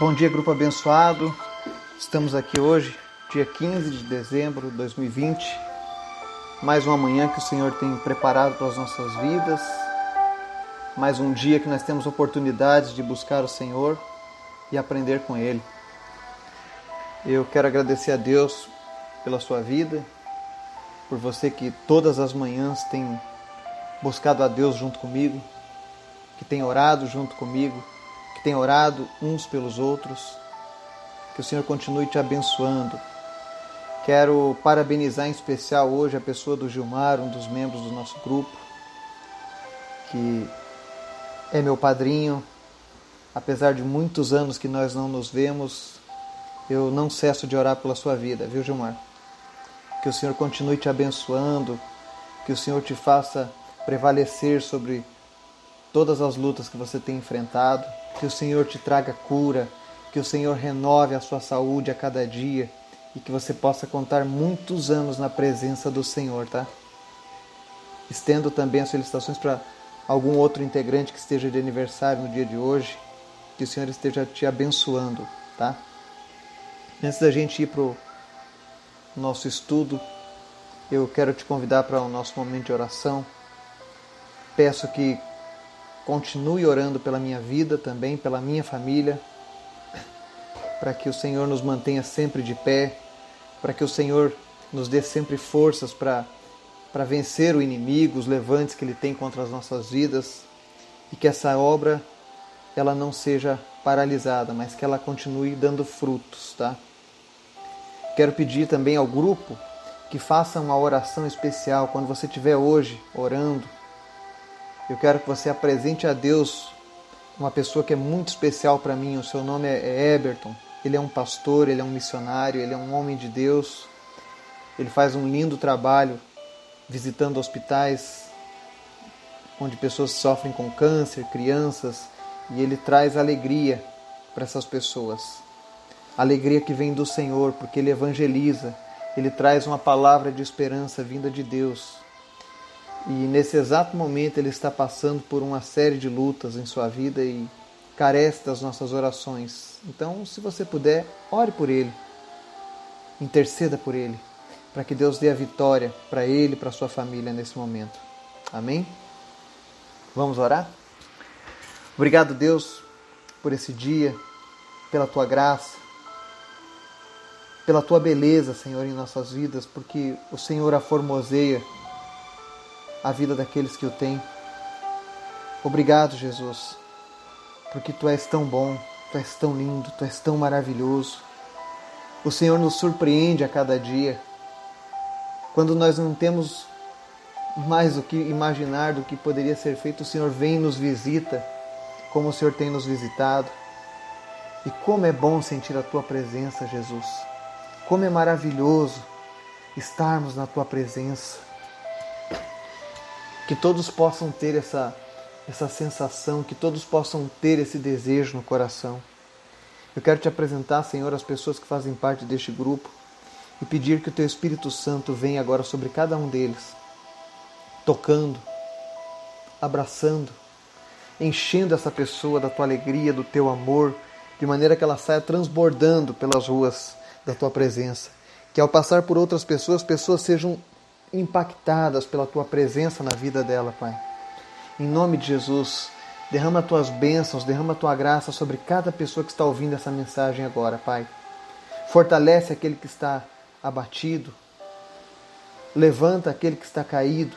Bom dia, grupo abençoado. Estamos aqui hoje, dia 15 de dezembro de 2020. Mais uma manhã que o Senhor tem preparado para as nossas vidas. Mais um dia que nós temos oportunidades de buscar o Senhor e aprender com Ele. Eu quero agradecer a Deus pela sua vida, por você que todas as manhãs tem buscado a Deus junto comigo, que tem orado junto comigo que tem orado uns pelos outros. Que o Senhor continue te abençoando. Quero parabenizar em especial hoje a pessoa do Gilmar, um dos membros do nosso grupo, que é meu padrinho. Apesar de muitos anos que nós não nos vemos, eu não cesso de orar pela sua vida, viu, Gilmar? Que o Senhor continue te abençoando, que o Senhor te faça prevalecer sobre todas as lutas que você tem enfrentado que o Senhor te traga cura, que o Senhor renove a sua saúde a cada dia e que você possa contar muitos anos na presença do Senhor, tá? Estendo também as felicitações para algum outro integrante que esteja de aniversário no dia de hoje, que o Senhor esteja te abençoando, tá? Antes da gente ir para o nosso estudo, eu quero te convidar para o nosso momento de oração. Peço que Continue orando pela minha vida também, pela minha família, para que o Senhor nos mantenha sempre de pé, para que o Senhor nos dê sempre forças para para vencer o inimigo, os levantes que ele tem contra as nossas vidas e que essa obra ela não seja paralisada, mas que ela continue dando frutos, tá? Quero pedir também ao grupo que faça uma oração especial quando você estiver hoje orando eu quero que você apresente a Deus uma pessoa que é muito especial para mim. O seu nome é Eberton. Ele é um pastor, ele é um missionário, ele é um homem de Deus. Ele faz um lindo trabalho visitando hospitais onde pessoas sofrem com câncer, crianças, e ele traz alegria para essas pessoas. Alegria que vem do Senhor, porque ele evangeliza, ele traz uma palavra de esperança vinda de Deus e nesse exato momento ele está passando por uma série de lutas em sua vida e carece das nossas orações. Então, se você puder, ore por ele, interceda por ele, para que Deus dê a vitória para ele e para sua família nesse momento. Amém? Vamos orar? Obrigado, Deus, por esse dia, pela tua graça, pela tua beleza, Senhor, em nossas vidas, porque o Senhor a formoseia a vida daqueles que o têm. Obrigado, Jesus, porque tu és tão bom, tu és tão lindo, tu és tão maravilhoso. O Senhor nos surpreende a cada dia. Quando nós não temos mais o que imaginar do que poderia ser feito, o Senhor vem e nos visita, como o Senhor tem nos visitado. E como é bom sentir a tua presença, Jesus. Como é maravilhoso estarmos na tua presença que todos possam ter essa, essa sensação, que todos possam ter esse desejo no coração. Eu quero te apresentar, Senhor, as pessoas que fazem parte deste grupo e pedir que o Teu Espírito Santo venha agora sobre cada um deles, tocando, abraçando, enchendo essa pessoa da Tua alegria, do Teu amor, de maneira que ela saia transbordando pelas ruas da Tua presença. Que ao passar por outras pessoas, pessoas sejam impactadas pela tua presença na vida dela, Pai. Em nome de Jesus, derrama tuas bênçãos, derrama tua graça sobre cada pessoa que está ouvindo essa mensagem agora, Pai. Fortalece aquele que está abatido, levanta aquele que está caído.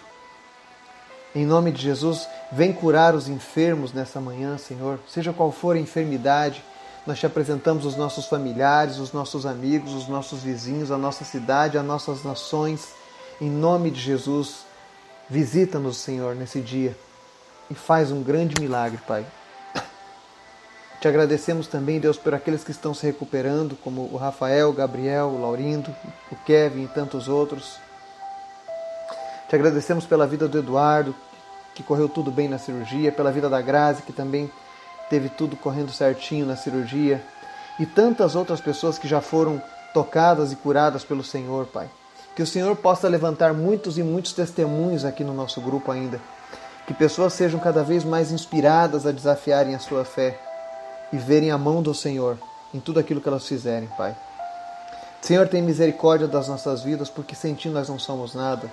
Em nome de Jesus, vem curar os enfermos nessa manhã, Senhor. Seja qual for a enfermidade, nós te apresentamos os nossos familiares, os nossos amigos, os nossos vizinhos, a nossa cidade, as nossas nações em nome de Jesus, visita-nos, Senhor, nesse dia e faz um grande milagre, Pai. Te agradecemos também, Deus, por aqueles que estão se recuperando, como o Rafael, o Gabriel, o Laurindo, o Kevin e tantos outros. Te agradecemos pela vida do Eduardo, que correu tudo bem na cirurgia, pela vida da Grazi, que também teve tudo correndo certinho na cirurgia, e tantas outras pessoas que já foram tocadas e curadas pelo Senhor, Pai. Que o Senhor possa levantar muitos e muitos testemunhos aqui no nosso grupo ainda. Que pessoas sejam cada vez mais inspiradas a desafiarem a sua fé e verem a mão do Senhor em tudo aquilo que elas fizerem, Pai. Senhor, tem misericórdia das nossas vidas, porque sem Ti nós não somos nada.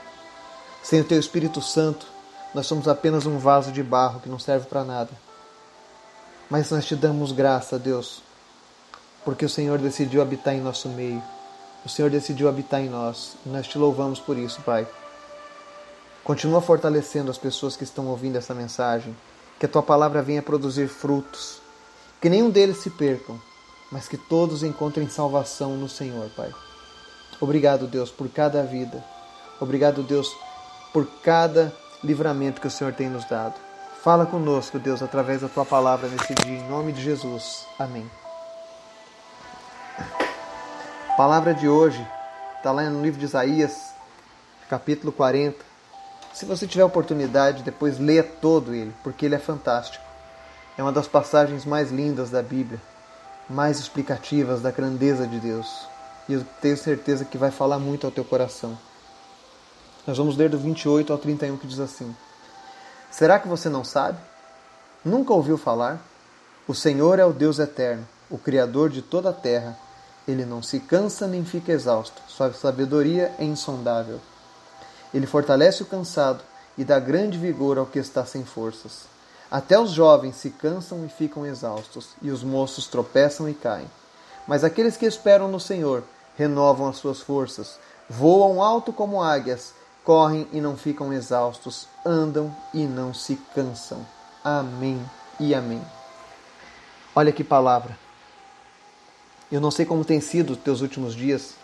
Sem o Teu Espírito Santo, nós somos apenas um vaso de barro que não serve para nada. Mas nós te damos graça, Deus, porque o Senhor decidiu habitar em nosso meio. O Senhor decidiu habitar em nós. E nós te louvamos por isso, Pai. Continua fortalecendo as pessoas que estão ouvindo essa mensagem. Que a tua palavra venha produzir frutos. Que nenhum deles se percam, mas que todos encontrem salvação no Senhor, Pai. Obrigado, Deus, por cada vida. Obrigado, Deus, por cada livramento que o Senhor tem nos dado. Fala conosco, Deus, através da tua palavra nesse dia, em nome de Jesus. Amém. Palavra de hoje está lá no livro de Isaías, capítulo 40. Se você tiver oportunidade, depois leia todo ele, porque ele é fantástico. É uma das passagens mais lindas da Bíblia, mais explicativas da grandeza de Deus. E eu tenho certeza que vai falar muito ao teu coração. Nós vamos ler do 28 ao 31 que diz assim: Será que você não sabe? Nunca ouviu falar? O Senhor é o Deus eterno, o Criador de toda a terra. Ele não se cansa nem fica exausto. Sua sabedoria é insondável. Ele fortalece o cansado e dá grande vigor ao que está sem forças. Até os jovens se cansam e ficam exaustos, e os moços tropeçam e caem. Mas aqueles que esperam no Senhor renovam as suas forças, voam alto como águias, correm e não ficam exaustos, andam e não se cansam. Amém e amém. Olha que palavra. Eu não sei como tem sido os teus últimos dias.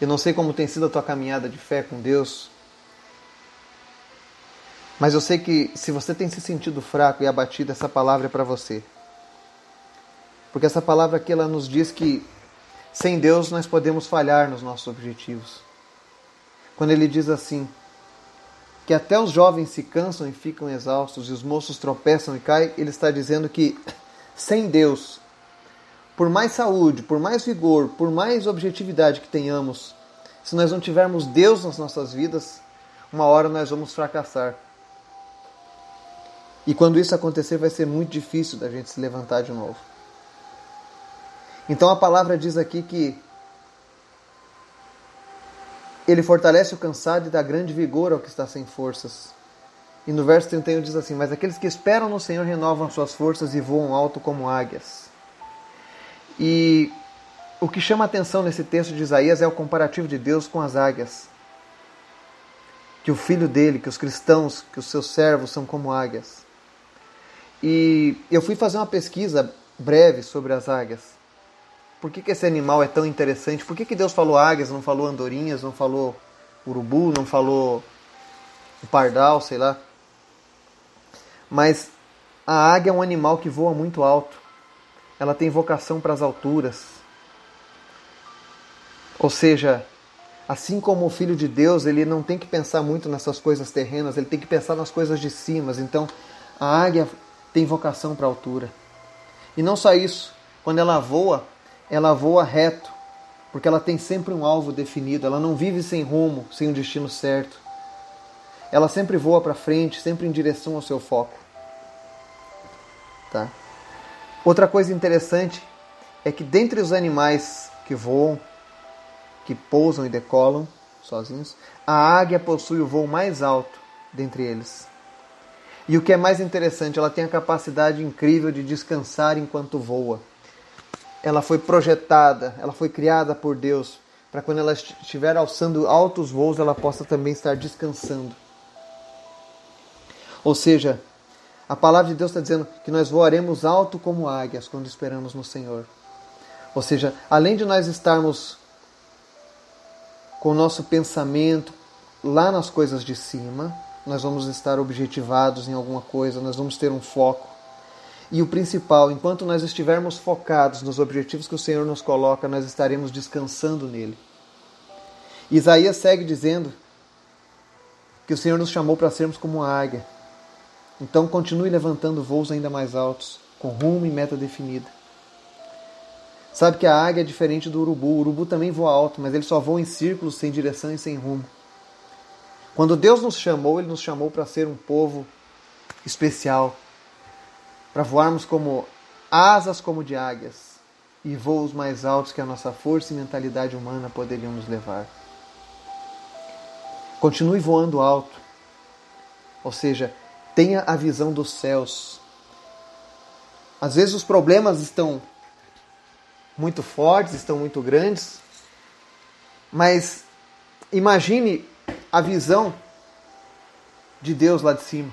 Eu não sei como tem sido a tua caminhada de fé com Deus. Mas eu sei que se você tem se sentido fraco e abatido, essa palavra é para você. Porque essa palavra aqui ela nos diz que sem Deus nós podemos falhar nos nossos objetivos. Quando ele diz assim: que até os jovens se cansam e ficam exaustos e os moços tropeçam e caem, ele está dizendo que sem Deus, por mais saúde, por mais vigor, por mais objetividade que tenhamos, se nós não tivermos Deus nas nossas vidas, uma hora nós vamos fracassar. E quando isso acontecer, vai ser muito difícil da gente se levantar de novo. Então a palavra diz aqui que ele fortalece o cansado e dá grande vigor ao que está sem forças. E no verso 31 diz assim: Mas aqueles que esperam no Senhor renovam suas forças e voam alto como águias. E o que chama a atenção nesse texto de Isaías é o comparativo de Deus com as águias. Que o filho dele, que os cristãos, que os seus servos são como águias. E eu fui fazer uma pesquisa breve sobre as águias. Por que, que esse animal é tão interessante? Por que, que Deus falou águias, não falou andorinhas, não falou urubu, não falou pardal, sei lá? Mas a águia é um animal que voa muito alto. Ela tem vocação para as alturas. Ou seja, assim como o filho de Deus, ele não tem que pensar muito nessas coisas terrenas, ele tem que pensar nas coisas de cima. Então, a águia tem vocação para a altura. E não só isso, quando ela voa, ela voa reto, porque ela tem sempre um alvo definido, ela não vive sem rumo, sem um destino certo. Ela sempre voa para frente, sempre em direção ao seu foco. Tá? Outra coisa interessante é que dentre os animais que voam, que pousam e decolam sozinhos, a águia possui o voo mais alto dentre eles. E o que é mais interessante, ela tem a capacidade incrível de descansar enquanto voa ela foi projetada, ela foi criada por Deus para quando ela estiver alçando altos voos, ela possa também estar descansando. Ou seja, a palavra de Deus está dizendo que nós voaremos alto como águias quando esperamos no Senhor. Ou seja, além de nós estarmos com o nosso pensamento lá nas coisas de cima, nós vamos estar objetivados em alguma coisa, nós vamos ter um foco. E o principal, enquanto nós estivermos focados nos objetivos que o Senhor nos coloca, nós estaremos descansando nele. Isaías segue dizendo que o Senhor nos chamou para sermos como a águia. Então continue levantando voos ainda mais altos, com rumo e meta definida. Sabe que a águia é diferente do urubu. O urubu também voa alto, mas ele só voa em círculos, sem direção e sem rumo. Quando Deus nos chamou, Ele nos chamou para ser um povo especial, para voarmos como asas como de águias. e voos mais altos que a nossa força e mentalidade humana poderiam nos levar. Continue voando alto, ou seja, tenha a visão dos céus. Às vezes os problemas estão muito fortes, estão muito grandes, mas imagine a visão de Deus lá de cima.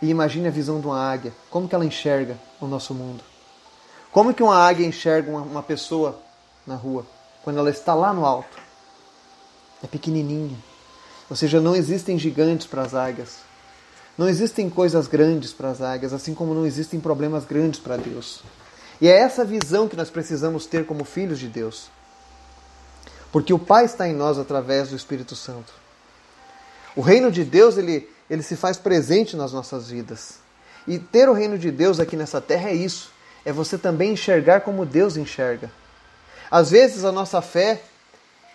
E imagine a visão de uma águia. Como que ela enxerga o nosso mundo? Como que uma águia enxerga uma, pessoa na rua quando ela está lá no alto? É pequenininha. Ou seja, não existem gigantes para as águias. Não existem coisas grandes para as águias, assim como não existem problemas grandes para Deus. E é essa visão que nós precisamos ter como filhos de Deus. Porque o Pai está em nós através do Espírito Santo. O reino de Deus, ele, ele se faz presente nas nossas vidas. E ter o reino de Deus aqui nessa terra é isso é você também enxergar como Deus enxerga. Às vezes a nossa fé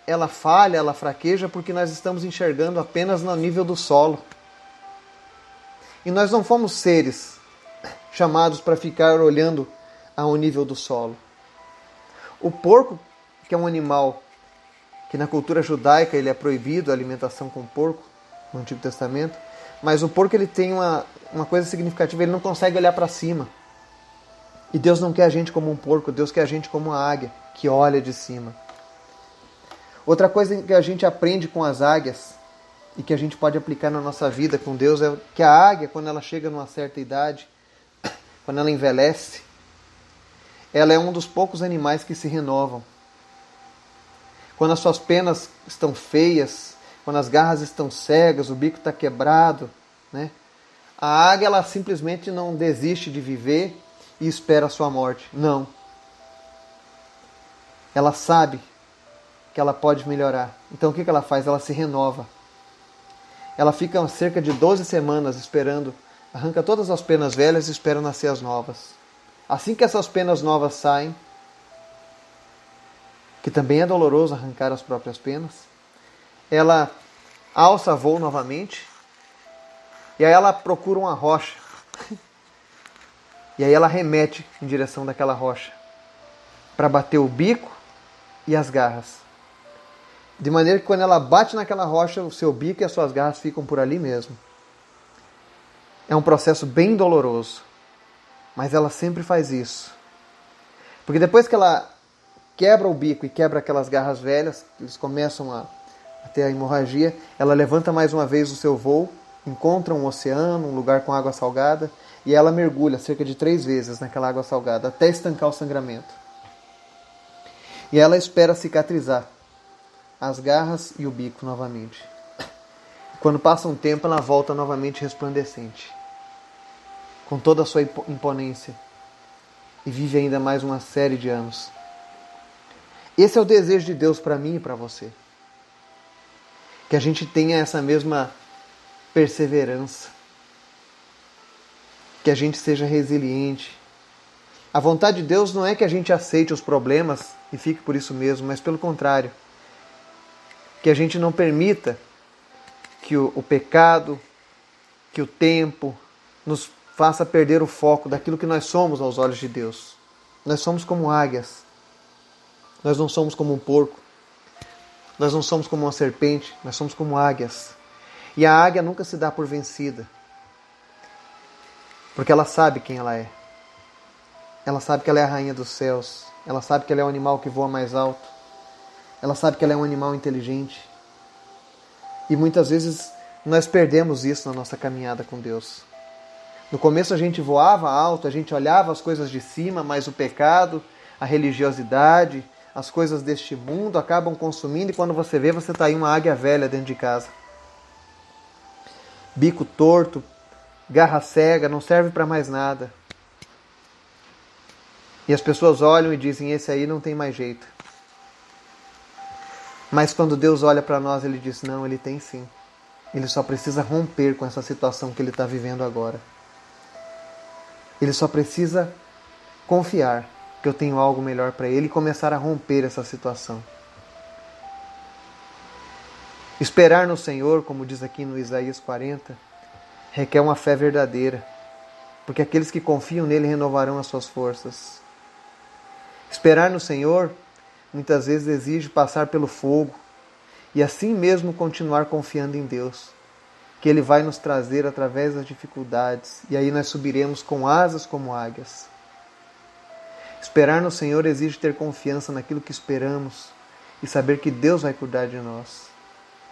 ela falha, ela fraqueja porque nós estamos enxergando apenas no nível do solo. E nós não fomos seres chamados para ficar olhando ao nível do solo. O porco, que é um animal que na cultura judaica ele é proibido a alimentação com porco no Antigo Testamento, mas o porco ele tem uma, uma coisa significativa, ele não consegue olhar para cima. E Deus não quer a gente como um porco, Deus quer a gente como uma águia que olha de cima. Outra coisa que a gente aprende com as águias e que a gente pode aplicar na nossa vida com Deus é que a águia, quando ela chega numa certa idade, quando ela envelhece, ela é um dos poucos animais que se renovam. Quando as suas penas estão feias, quando as garras estão cegas, o bico está quebrado, né? A águia ela simplesmente não desiste de viver e espera a sua morte. Não. Ela sabe que ela pode melhorar. Então o que ela faz? Ela se renova. Ela fica cerca de 12 semanas esperando, arranca todas as penas velhas e espera nascer as novas. Assim que essas penas novas saem, que também é doloroso arrancar as próprias penas, ela alça voo novamente e aí ela procura uma rocha e aí ela remete em direção daquela rocha para bater o bico e as garras. De maneira que quando ela bate naquela rocha, o seu bico e as suas garras ficam por ali mesmo. É um processo bem doloroso, mas ela sempre faz isso. Porque depois que ela quebra o bico e quebra aquelas garras velhas, eles começam a, a ter a hemorragia, ela levanta mais uma vez o seu voo, encontra um oceano, um lugar com água salgada, e ela mergulha cerca de três vezes naquela água salgada até estancar o sangramento. E ela espera cicatrizar as garras e o bico novamente. Quando passa um tempo, ela volta novamente resplandecente, com toda a sua imponência, e vive ainda mais uma série de anos. Esse é o desejo de Deus para mim e para você. Que a gente tenha essa mesma perseverança que a gente seja resiliente. A vontade de Deus não é que a gente aceite os problemas e fique por isso mesmo, mas pelo contrário, que a gente não permita que o, o pecado, que o tempo nos faça perder o foco daquilo que nós somos aos olhos de Deus. Nós somos como águias. Nós não somos como um porco. Nós não somos como uma serpente, nós somos como águias. E a águia nunca se dá por vencida. Porque ela sabe quem ela é. Ela sabe que ela é a rainha dos céus. Ela sabe que ela é o animal que voa mais alto. Ela sabe que ela é um animal inteligente. E muitas vezes nós perdemos isso na nossa caminhada com Deus. No começo a gente voava alto, a gente olhava as coisas de cima, mas o pecado, a religiosidade, as coisas deste mundo acabam consumindo e quando você vê, você está aí uma águia velha dentro de casa. Bico torto, garra cega, não serve para mais nada. E as pessoas olham e dizem: esse aí não tem mais jeito. Mas quando Deus olha para nós, ele diz: não, ele tem sim. Ele só precisa romper com essa situação que ele está vivendo agora. Ele só precisa confiar que eu tenho algo melhor para ele e começar a romper essa situação. Esperar no Senhor, como diz aqui no Isaías 40, requer uma fé verdadeira, porque aqueles que confiam nele renovarão as suas forças. Esperar no Senhor muitas vezes exige passar pelo fogo e assim mesmo continuar confiando em Deus, que Ele vai nos trazer através das dificuldades e aí nós subiremos com asas como águias. Esperar no Senhor exige ter confiança naquilo que esperamos e saber que Deus vai cuidar de nós.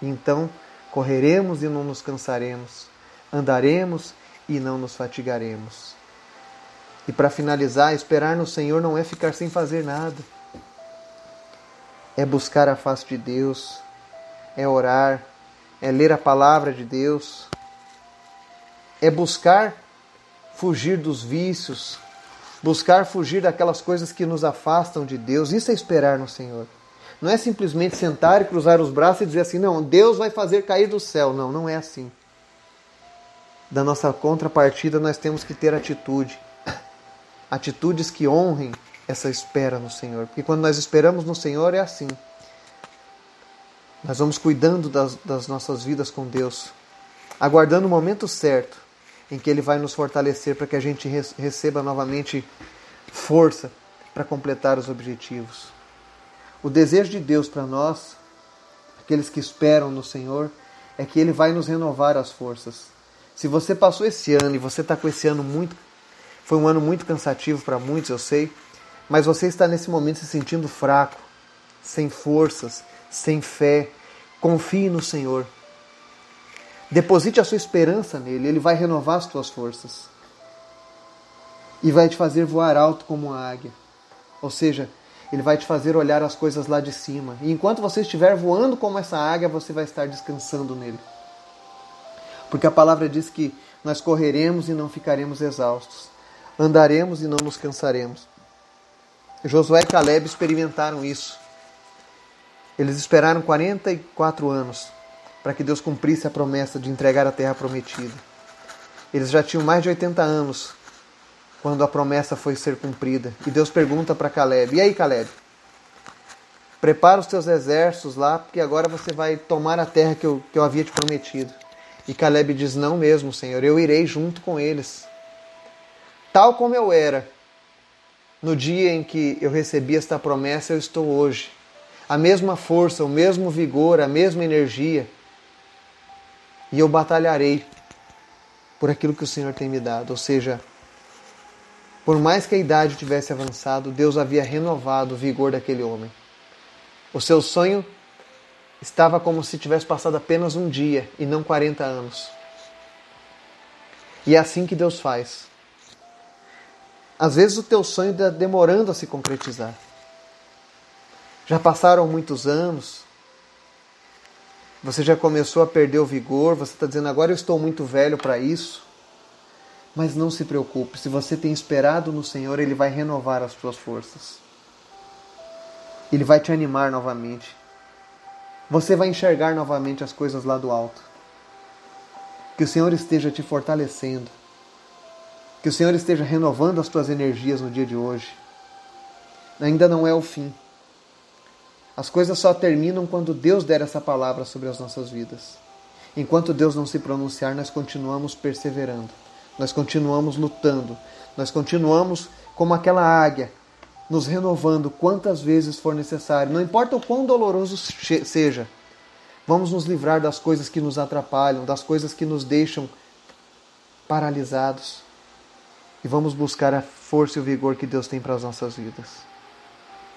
Então correremos e não nos cansaremos, andaremos e não nos fatigaremos. E para finalizar, esperar no Senhor não é ficar sem fazer nada. É buscar a face de Deus, é orar, é ler a palavra de Deus, é buscar fugir dos vícios, buscar fugir daquelas coisas que nos afastam de Deus. Isso é esperar no Senhor. Não é simplesmente sentar e cruzar os braços e dizer assim, não, Deus vai fazer cair do céu. Não, não é assim. Da nossa contrapartida, nós temos que ter atitude. Atitudes que honrem essa espera no Senhor. Porque quando nós esperamos no Senhor, é assim. Nós vamos cuidando das, das nossas vidas com Deus, aguardando o momento certo em que Ele vai nos fortalecer para que a gente receba novamente força para completar os objetivos. O desejo de Deus para nós, aqueles que esperam no Senhor, é que Ele vai nos renovar as forças. Se você passou esse ano e você está com esse ano muito. Foi um ano muito cansativo para muitos, eu sei, mas você está nesse momento se sentindo fraco, sem forças, sem fé. Confie no Senhor. Deposite a sua esperança nele, ele vai renovar as tuas forças e vai te fazer voar alto como uma águia. Ou seja, ele vai te fazer olhar as coisas lá de cima. E enquanto você estiver voando como essa águia, você vai estar descansando nele. Porque a palavra diz que nós correremos e não ficaremos exaustos, andaremos e não nos cansaremos. Josué e Caleb experimentaram isso. Eles esperaram 44 anos para que Deus cumprisse a promessa de entregar a terra prometida. Eles já tinham mais de 80 anos quando a promessa foi ser cumprida. E Deus pergunta para Caleb: E aí, Caleb? Prepara os teus exércitos lá, porque agora você vai tomar a terra que eu, que eu havia te prometido. E Caleb diz: Não mesmo, Senhor, eu irei junto com eles. Tal como eu era no dia em que eu recebi esta promessa, eu estou hoje. A mesma força, o mesmo vigor, a mesma energia. E eu batalharei por aquilo que o Senhor tem me dado. Ou seja, por mais que a idade tivesse avançado, Deus havia renovado o vigor daquele homem. O seu sonho estava como se tivesse passado apenas um dia e não 40 anos. E é assim que Deus faz. Às vezes o teu sonho está demorando a se concretizar. Já passaram muitos anos, você já começou a perder o vigor, você está dizendo agora eu estou muito velho para isso. Mas não se preocupe, se você tem esperado no Senhor, Ele vai renovar as suas forças. Ele vai te animar novamente. Você vai enxergar novamente as coisas lá do alto. Que o Senhor esteja te fortalecendo. Que o Senhor esteja renovando as tuas energias no dia de hoje. Ainda não é o fim. As coisas só terminam quando Deus der essa palavra sobre as nossas vidas. Enquanto Deus não se pronunciar, nós continuamos perseverando. Nós continuamos lutando, nós continuamos como aquela águia, nos renovando quantas vezes for necessário, não importa o quão doloroso seja. Vamos nos livrar das coisas que nos atrapalham, das coisas que nos deixam paralisados. E vamos buscar a força e o vigor que Deus tem para as nossas vidas.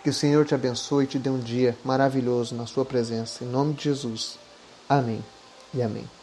Que o Senhor te abençoe e te dê um dia maravilhoso na Sua presença. Em nome de Jesus. Amém e amém.